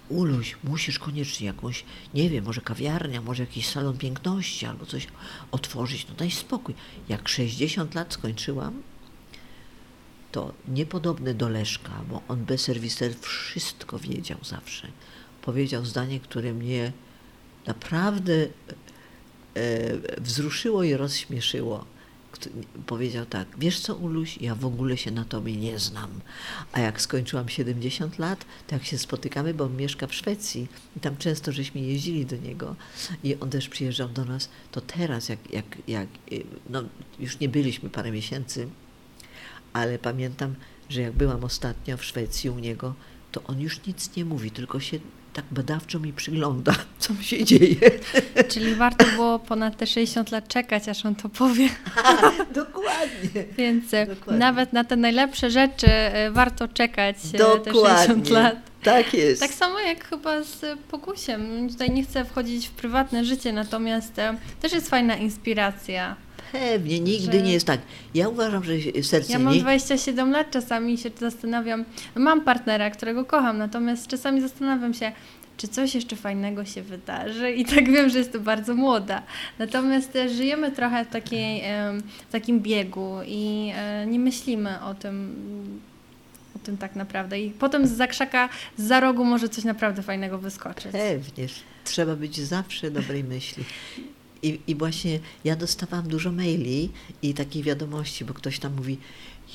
Uluś, musisz koniecznie jakąś, nie wiem, może kawiarnia, może jakiś salon piękności albo coś otworzyć, no daj spokój. Jak 60 lat skończyłam, to niepodobny do Leszka, bo on bez serwiser wszystko wiedział zawsze. Powiedział zdanie, które mnie naprawdę e, wzruszyło i rozśmieszyło powiedział tak, wiesz co Uluś, ja w ogóle się na tobie nie znam. A jak skończyłam 70 lat, to jak się spotykamy, bo on mieszka w Szwecji i tam często żeśmy jeździli do niego i on też przyjeżdżał do nas, to teraz jak, jak, jak no już nie byliśmy parę miesięcy, ale pamiętam, że jak byłam ostatnio w Szwecji u niego, to on już nic nie mówi, tylko się tak badawczo mi przygląda, co się dzieje. Czyli warto było ponad te 60 lat czekać, aż on to powie. dokładnie. Więc e, dokładnie. nawet na te najlepsze rzeczy e, warto czekać dokładnie. te 60 lat. Tak jest. Tak samo jak chyba z Pokusiem. Tutaj nie chcę wchodzić w prywatne życie, natomiast e, też jest fajna inspiracja. Pewnie, nigdy że... nie jest tak. Ja uważam, że serce Ja mam nie... 27 lat, czasami się zastanawiam. Mam partnera, którego kocham, natomiast czasami zastanawiam się, czy coś jeszcze fajnego się wydarzy i tak wiem, że jestem bardzo młoda. Natomiast żyjemy trochę w, takiej, w takim biegu i e, nie myślimy o tym, o tym tak naprawdę. I potem z zakrzaka, z za rogu może coś naprawdę fajnego wyskoczyć. Pewnie. Trzeba być zawsze dobrej myśli. I, I właśnie ja dostawałam dużo maili i takich wiadomości, bo ktoś tam mówi,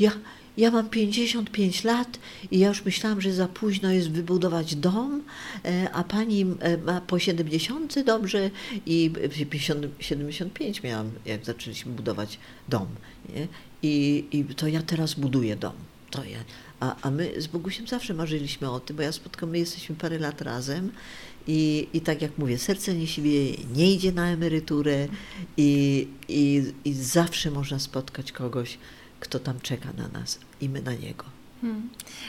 ja, ja mam 55 lat i ja już myślałam, że za późno jest wybudować dom, e, a pani e, ma po 70 dobrze i 50, 75 miałam, jak zaczęliśmy budować dom. Nie? I, I to ja teraz buduję dom. To ja. A, a my z Bogusiem zawsze marzyliśmy o tym, bo ja spotkam, my jesteśmy parę lat razem i, i tak jak mówię, serce nie siebie nie idzie na emeryturę i, i, i zawsze można spotkać kogoś, kto tam czeka na nas i my na niego. Hmm.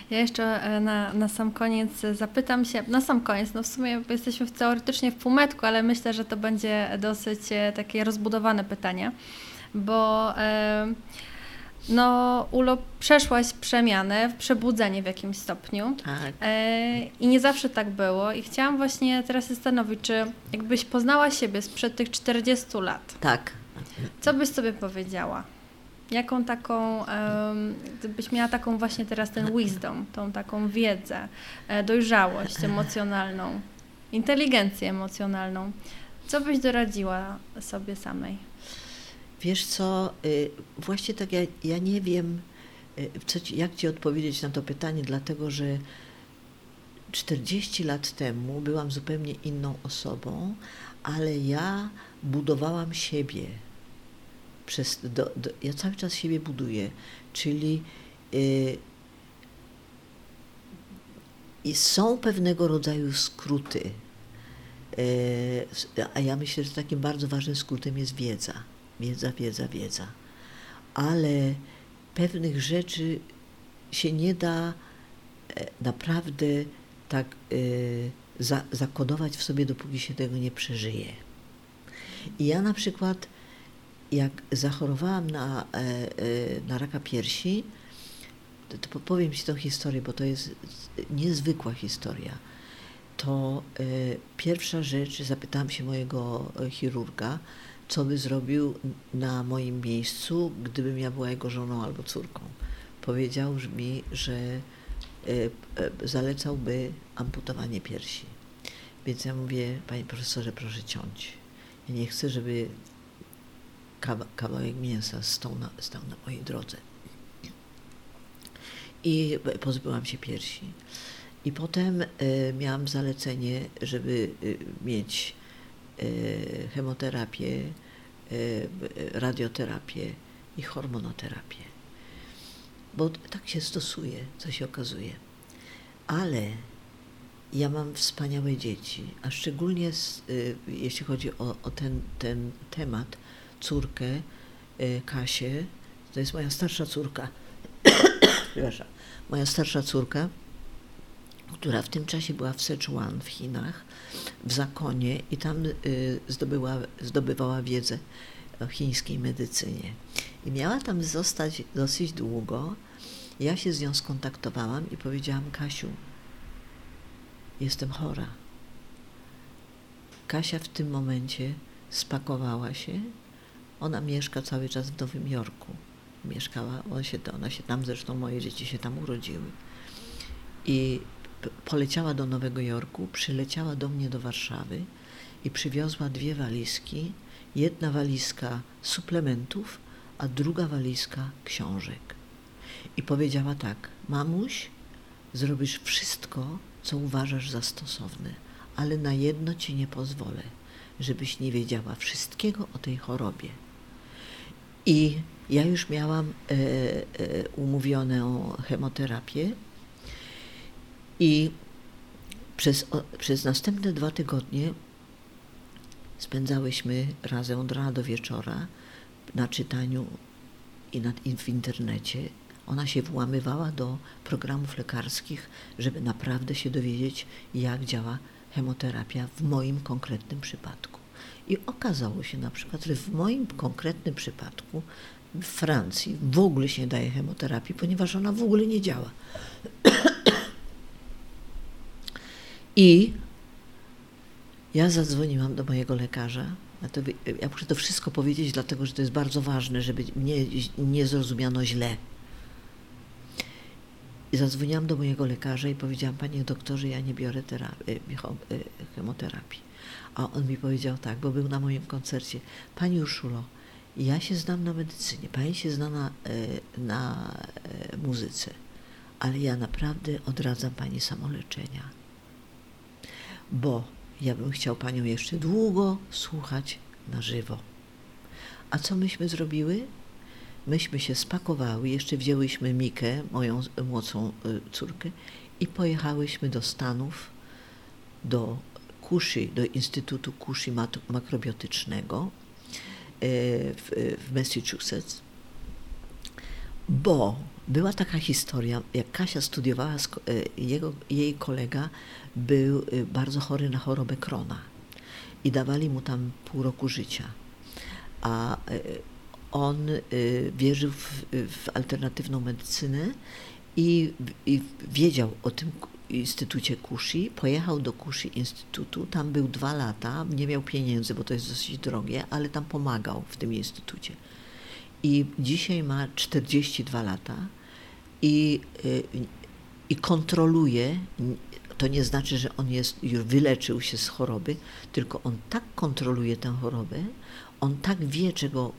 Ja jeszcze e, na, na sam koniec zapytam się, na sam koniec, no w sumie jesteśmy teoretycznie w półmetku, ale myślę, że to będzie dosyć e, takie rozbudowane pytanie, bo e, no Ulo, przeszłaś przemianę, przebudzenie w jakimś stopniu tak. i nie zawsze tak było i chciałam właśnie teraz zastanowić, czy jakbyś poznała siebie sprzed tych 40 lat. Tak. Co byś sobie powiedziała? Jaką taką, gdybyś miała taką właśnie teraz ten wisdom, tą taką wiedzę, e, dojrzałość emocjonalną, inteligencję emocjonalną, co byś doradziła sobie samej? Wiesz co, y, właśnie tak ja, ja nie wiem, y, co jak Ci odpowiedzieć na to pytanie, dlatego że 40 lat temu byłam zupełnie inną osobą, ale ja budowałam siebie przez, do, do, ja cały czas siebie buduję, czyli y, i są pewnego rodzaju skróty, y, a ja myślę, że takim bardzo ważnym skrótem jest wiedza. Wiedza, wiedza, wiedza. Ale pewnych rzeczy się nie da e, naprawdę tak y, za, zakodować w sobie, dopóki się tego nie przeżyje. I ja na przykład jak zachorowałam na, e, e, na raka piersi, to powiem Ci tą historię, bo to jest niezwykła historia. To pierwsza rzecz, zapytałam się mojego chirurga, co by zrobił na moim miejscu, gdybym ja była jego żoną albo córką. Powiedział mi, że zalecałby amputowanie piersi. Więc ja mówię, panie profesorze, proszę ciąć. Ja nie chcę, żeby kawałek mięsa stał na, stał na mojej drodze. I pozbyłam się piersi. I potem y, miałam zalecenie, żeby mieć chemoterapię, radioterapię i hormonoterapię. Bo tak się stosuje, co się okazuje. Ale ja mam wspaniałe dzieci, a szczególnie z, jeśli chodzi o, o ten, ten temat, córkę Kasię, to jest moja starsza córka, przepraszam, moja starsza córka, która w tym czasie była w Sichuan w Chinach, w zakonie i tam e, zdobyła, zdobywała wiedzę o chińskiej medycynie. I miała tam zostać dosyć długo. Ja się z nią skontaktowałam i powiedziałam, Kasiu, jestem chora. Kasia w tym momencie spakowała się ona mieszka cały czas w Nowym Jorku. Mieszkała, ona się, ona się tam, zresztą moje dzieci się tam urodziły. I poleciała do Nowego Jorku, przyleciała do mnie do Warszawy i przywiozła dwie walizki. Jedna walizka suplementów, a druga walizka książek. I powiedziała tak: Mamuś, zrobisz wszystko, co uważasz za stosowne, ale na jedno ci nie pozwolę, żebyś nie wiedziała wszystkiego o tej chorobie. I ja już miałam e, e, umówioną chemoterapię i przez, przez następne dwa tygodnie spędzałyśmy razem od rana do wieczora na czytaniu i w internecie. Ona się włamywała do programów lekarskich, żeby naprawdę się dowiedzieć, jak działa chemoterapia w moim konkretnym przypadku. I okazało się na przykład, że w moim konkretnym przypadku w Francji w ogóle się nie daje chemoterapii, ponieważ ona w ogóle nie działa. I ja zadzwoniłam do mojego lekarza. To, ja muszę to wszystko powiedzieć, dlatego że to jest bardzo ważne, żeby mnie nie zrozumiano źle. I zadzwoniłam do mojego lekarza i powiedziałam, panie doktorze, ja nie biorę terapii, chemoterapii. A on mi powiedział tak, bo był na moim koncercie. Pani Urszulo, ja się znam na medycynie, pani się zna na, e, na e, muzyce, ale ja naprawdę odradzam pani samoleczenia, bo ja bym chciał panią jeszcze długo słuchać na żywo. A co myśmy zrobiły? Myśmy się spakowały, jeszcze wzięłyśmy Mikę, moją młodszą y, córkę, i pojechałyśmy do Stanów, do Kushi, do Instytutu Kushi Makrobiotycznego y, w, w Massachusetts, bo była taka historia, jak Kasia studiowała, y, jego, jej kolega był bardzo chory na chorobę Krona i dawali mu tam pół roku życia. A on wierzył w, w alternatywną medycynę i, i wiedział o tym Instytucie Kushi, pojechał do Kushi Instytutu, tam był dwa lata, nie miał pieniędzy, bo to jest dosyć drogie, ale tam pomagał w tym instytucie. I dzisiaj ma 42 lata i, y, i kontroluje, to nie znaczy, że on jest, już wyleczył się z choroby, tylko on tak kontroluje tę chorobę, on tak wie, czego,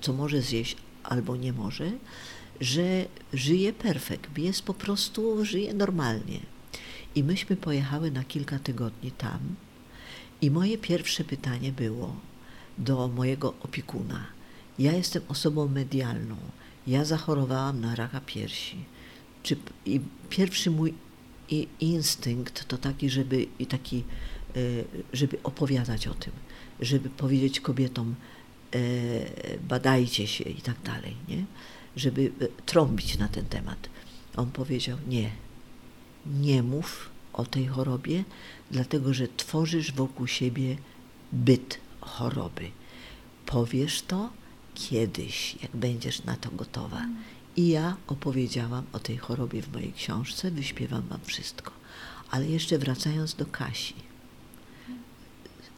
co może zjeść albo nie może, że żyje perfekt, jest po prostu, żyje normalnie. I myśmy pojechały na kilka tygodni tam i moje pierwsze pytanie było do mojego opiekuna. Ja jestem osobą medialną, ja zachorowałam na raka piersi. Czy, I pierwszy mój i instynkt to taki, żeby, i taki, e, żeby opowiadać o tym, żeby powiedzieć kobietom, e, badajcie się i tak dalej, nie? żeby e, trąbić na ten temat. On powiedział: Nie, nie mów o tej chorobie, dlatego że tworzysz wokół siebie byt choroby. Powiesz to kiedyś, jak będziesz na to gotowa. I ja opowiedziałam o tej chorobie w mojej książce, wyśpiewam wam wszystko. Ale jeszcze wracając do Kasi.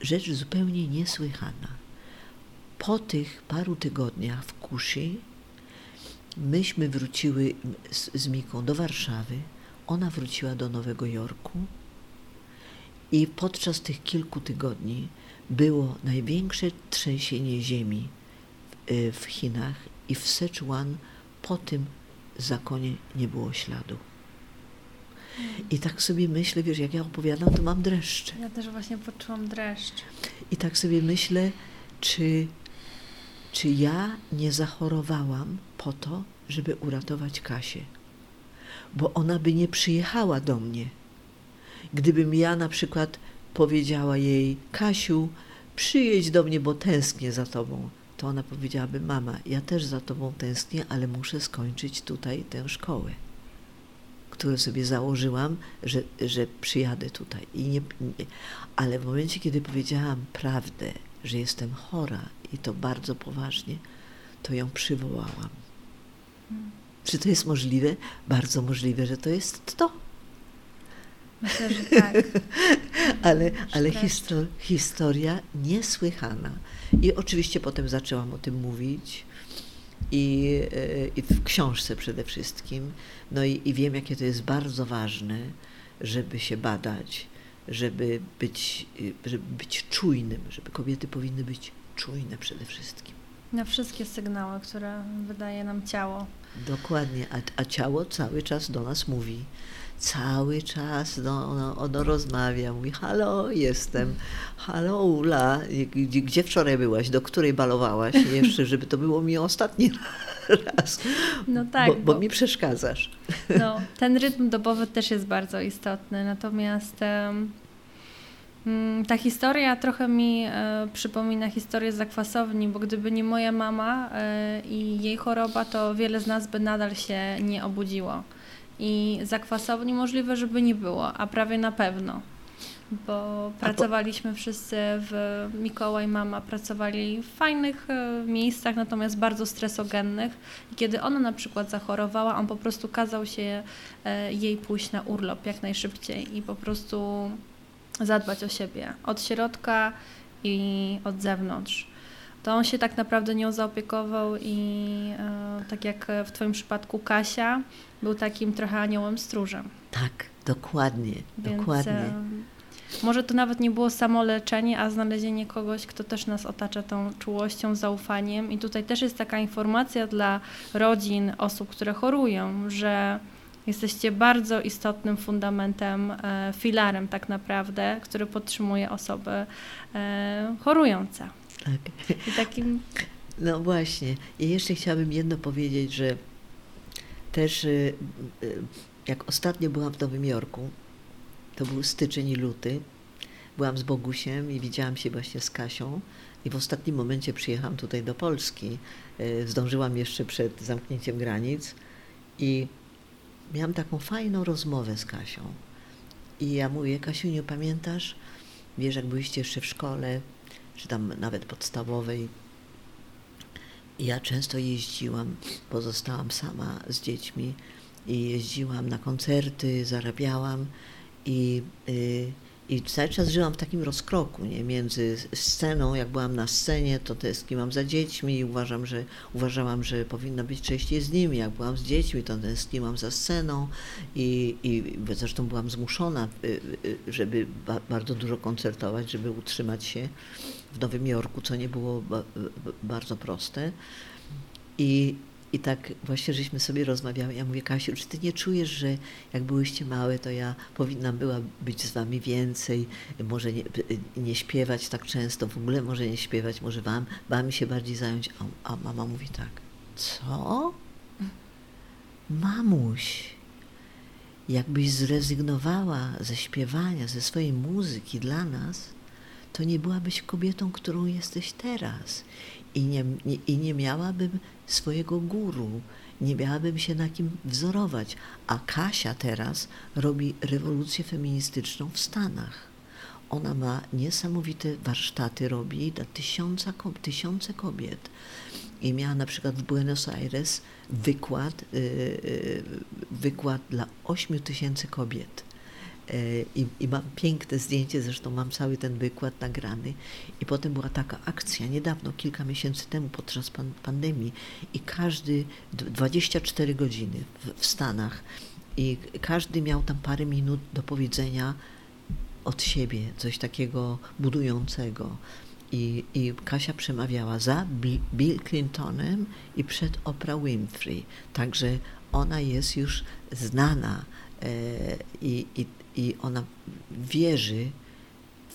Rzecz zupełnie niesłychana. Po tych paru tygodniach w Kusi myśmy wróciły z, z Miką do Warszawy, ona wróciła do Nowego Jorku i podczas tych kilku tygodni było największe trzęsienie ziemi w, y, w Chinach i w Sichuan po tym zakonie nie było śladu. I tak sobie myślę, wiesz, jak ja opowiadam, to mam dreszcze. Ja też właśnie poczułam dreszcz. I tak sobie myślę, czy, czy ja nie zachorowałam po to, żeby uratować Kasię. Bo ona by nie przyjechała do mnie. Gdybym ja na przykład powiedziała jej, Kasiu, przyjedź do mnie, bo tęsknię za tobą to ona powiedziałaby: Mama, ja też za tobą tęsknię, ale muszę skończyć tutaj tę szkołę, którą sobie założyłam, że, że przyjadę tutaj. I nie, nie. Ale w momencie, kiedy powiedziałam prawdę, że jestem chora i to bardzo poważnie, to ją przywołałam. Hmm. Czy to jest możliwe? Bardzo możliwe, że to jest to. Myślę, że tak. ale ale histor historia niesłychana. I oczywiście potem zaczęłam o tym mówić. I, e, i w książce przede wszystkim. No i, i wiem, jakie to jest bardzo ważne, żeby się badać, żeby być, żeby być czujnym, żeby kobiety powinny być czujne przede wszystkim. Na wszystkie sygnały, które wydaje nam ciało. Dokładnie, a, a ciało cały czas do nas mówi cały czas no, ono, ono rozmawia, mówi halo, jestem, halo Ula, gdzie, gdzie wczoraj byłaś, do której balowałaś, jeszcze, żeby to było mi ostatni raz, no tak, bo, bo, bo mi przeszkadzasz. No, ten rytm dobowy też jest bardzo istotny, natomiast um, ta historia trochę mi e, przypomina historię zakwasowni, bo gdyby nie moja mama e, i jej choroba, to wiele z nas by nadal się nie obudziło i zakwasowni możliwe, żeby nie było, a prawie na pewno. Bo pracowaliśmy wszyscy w Mikołaj, mama pracowali w fajnych e, miejscach, natomiast bardzo stresogennych. I kiedy ona na przykład zachorowała, on po prostu kazał się e, jej pójść na urlop jak najszybciej i po prostu zadbać o siebie od środka i od zewnątrz to on się tak naprawdę nią zaopiekował i e, tak jak w Twoim przypadku Kasia, był takim trochę aniołem stróżem. Tak, dokładnie, Więc, dokładnie. E, może to nawet nie było samo leczenie, a znalezienie kogoś, kto też nas otacza tą czułością, zaufaniem. I tutaj też jest taka informacja dla rodzin, osób, które chorują, że jesteście bardzo istotnym fundamentem, e, filarem tak naprawdę, który podtrzymuje osoby chorujące. Tak. I takim... No właśnie. I jeszcze chciałabym jedno powiedzieć, że też y, y, jak ostatnio byłam w Nowym Jorku, to był styczeń i luty, byłam z Bogusiem i widziałam się właśnie z Kasią i w ostatnim momencie przyjechałam tutaj do Polski. Y, zdążyłam jeszcze przed zamknięciem granic i miałam taką fajną rozmowę z Kasią. I ja mówię, Kasiu, nie pamiętasz? Wiesz, jak byliście jeszcze w szkole, czy tam nawet podstawowej, ja często jeździłam, pozostałam sama z dziećmi i jeździłam na koncerty, zarabiałam i, y, i cały czas żyłam w takim rozkroku nie? między sceną, jak byłam na scenie, to tęskniłam za dziećmi i uważam, że, uważałam, że powinna być częściej z nimi. Jak byłam z dziećmi, to tęskniłam za sceną i, i zresztą byłam zmuszona, y, y, żeby ba bardzo dużo koncertować, żeby utrzymać się w Nowym Jorku, co nie było ba bardzo proste. I, I tak właśnie żeśmy sobie rozmawiały. Ja mówię, Kasiu, czy ty nie czujesz, że jak byłyście małe, to ja powinnam była być z wami więcej, może nie, nie śpiewać tak często, w ogóle może nie śpiewać, może wam, wami się bardziej zająć. A, a mama mówi tak, co? Mamuś, jakbyś zrezygnowała ze śpiewania, ze swojej muzyki dla nas, to nie byłabyś kobietą, którą jesteś teraz. I nie, i nie miałabym swojego guru, nie miałabym się na kim wzorować. A Kasia teraz robi rewolucję feministyczną w Stanach. Ona ma niesamowite warsztaty, robi dla tysiąca, tysiące kobiet. I miała na przykład w Buenos Aires wykład, yy, wykład dla ośmiu tysięcy kobiet I, I, mam piękne zdjęcie, zresztą mam cały ten wykład nagrany. I potem była taka akcja niedawno, kilka miesięcy temu, podczas pan, pandemii, i każdy 24 godziny w, w Stanach, i każdy miał tam parę minut do powiedzenia od siebie, coś takiego budującego. I, I Kasia przemawiała za Bill Clintonem i przed Oprah Winfrey. Także ona jest już znana e, i, i, i ona wierzy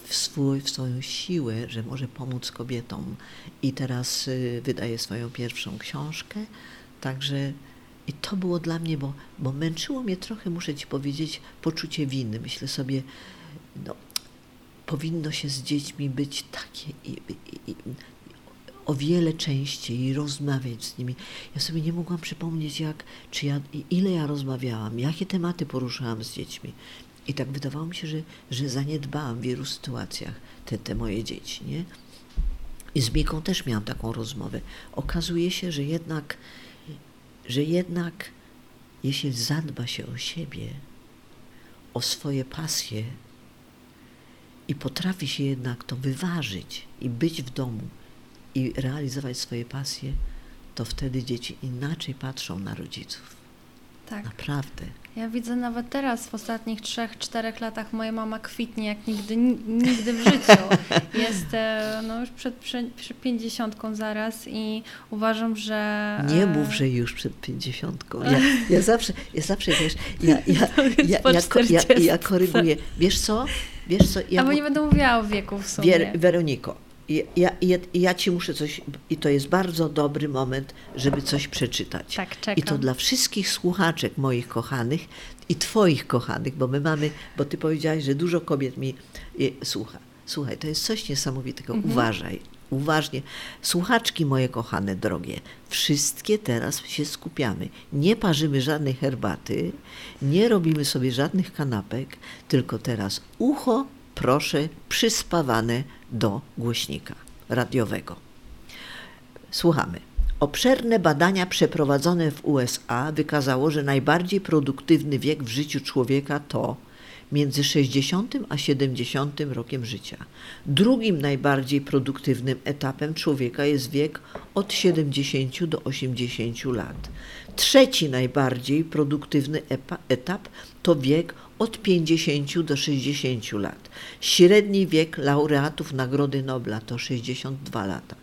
w, swój, w swoją siłę, że może pomóc kobietom. I teraz y, wydaje swoją pierwszą książkę. Także i to było dla mnie, bo, bo męczyło mnie trochę, muszę ci powiedzieć, poczucie winy. Myślę sobie, no, powinno się z dziećmi być takie i, i, i, o wiele częściej rozmawiać z nimi. Ja sobie nie mogłam przypomnieć, jak, czy ja, ile ja rozmawiałam, jakie tematy poruszałam z dziećmi. I tak wydawało mi się, że, że zaniedbałam w wielu sytuacjach te, te moje dzieci, nie? I z Miką też miałam taką rozmowę. Okazuje się, że jednak, że jednak jeśli zadba się o siebie, o swoje pasje i potrafi się jednak to wyważyć i być w domu i realizować swoje pasje, to wtedy dzieci inaczej patrzą na rodziców. Tak. Naprawdę. Ja widzę nawet teraz, w ostatnich trzech, czterech latach, moja mama kwitnie jak nigdy, nigdy w życiu. Jest e, no, już przed, przed pięćdziesiątką zaraz i uważam, że... Nie mów, że już przed pięćdziesiątką. Ja, ja, zawsze, ja zawsze, wiesz, ja, ja, ja, ja, ja, ja koryguję. Wiesz co? Wiesz co? Ja, Albo nie będę mówiła o wieku w sumie. Wier, Weroniko, ja, ja, ja ci muszę coś, i to jest bardzo dobry moment, żeby coś przeczytać. Tak, czekam. I to dla wszystkich słuchaczek moich kochanych i twoich kochanych, bo my mamy, bo ty powiedziałaś, że dużo kobiet mi je, słucha. Słuchaj, to jest coś niesamowitego. Mhm. Uważaj, uważnie. Słuchaczki moje kochane, drogie, wszystkie teraz się skupiamy. Nie parzymy żadnej herbaty, nie robimy sobie żadnych kanapek, tylko teraz ucho proszę przyspawane do głośnika radiowego. Słuchamy. Obszerne badania przeprowadzone w USA wykazało, że najbardziej produktywny wiek w życiu człowieka to między 60 a 70 rokiem życia. Drugim najbardziej produktywnym etapem człowieka jest wiek od 70 do 80 lat. Trzeci najbardziej produktywny etap to wiek od 50 do 60 lat. Średni wiek laureatów Nagrody Nobla to 62 lata.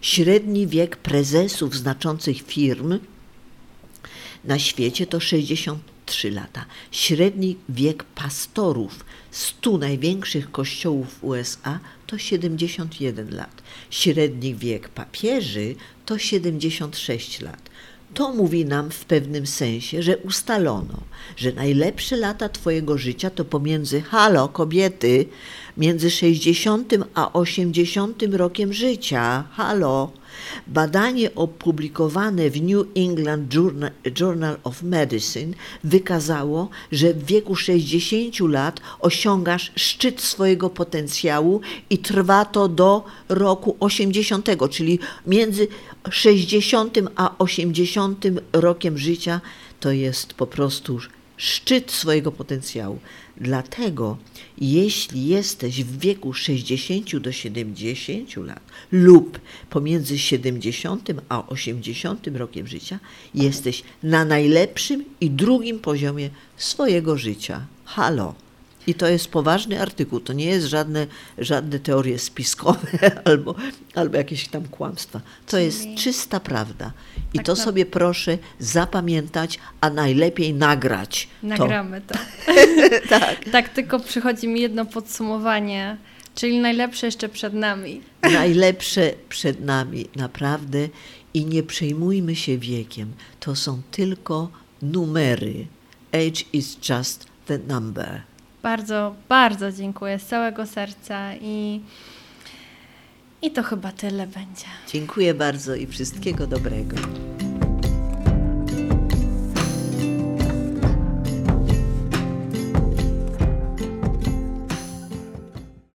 Średni wiek prezesów znaczących firm na świecie to 63 lata. Średni wiek pastorów 100 największych kościołów USA to 71 lat. Średni wiek papieży to 76 lat. To mówi nam w pewnym sensie, że ustalono, że najlepsze lata Twojego życia to pomiędzy, halo kobiety, między 60 a 80 rokiem życia. Halo. Badanie opublikowane w New England Journal, of Medicine wykazało, że w wieku 60 lat osiągasz szczyt swojego potencjału i trwa to do roku 80, czyli między 60 a 80 rokiem życia to jest po prostu szczyt swojego potencjału. Dlatego, jeśli jesteś w wieku 60 do 70 lat lub pomiędzy 70 a 80 rokiem życia, jesteś na najlepszym i drugim poziomie swojego życia. Halo! I to jest poważny artykuł, to nie jest żadne, żadne teorie spiskowe albo, albo jakieś tam kłamstwa. To Czyli... jest czysta prawda. I tak to na... sobie proszę zapamiętać, a najlepiej nagrać. Nagramy to. to. tak. tak, tylko przychodzi mi jedno podsumowanie. Czyli najlepsze jeszcze przed nami. Najlepsze przed nami, naprawdę. I nie przejmujmy się wiekiem. To są tylko numery. Age is just the number. Bardzo, bardzo dziękuję z całego serca i, i to chyba tyle będzie. Dziękuję bardzo i wszystkiego dobrego.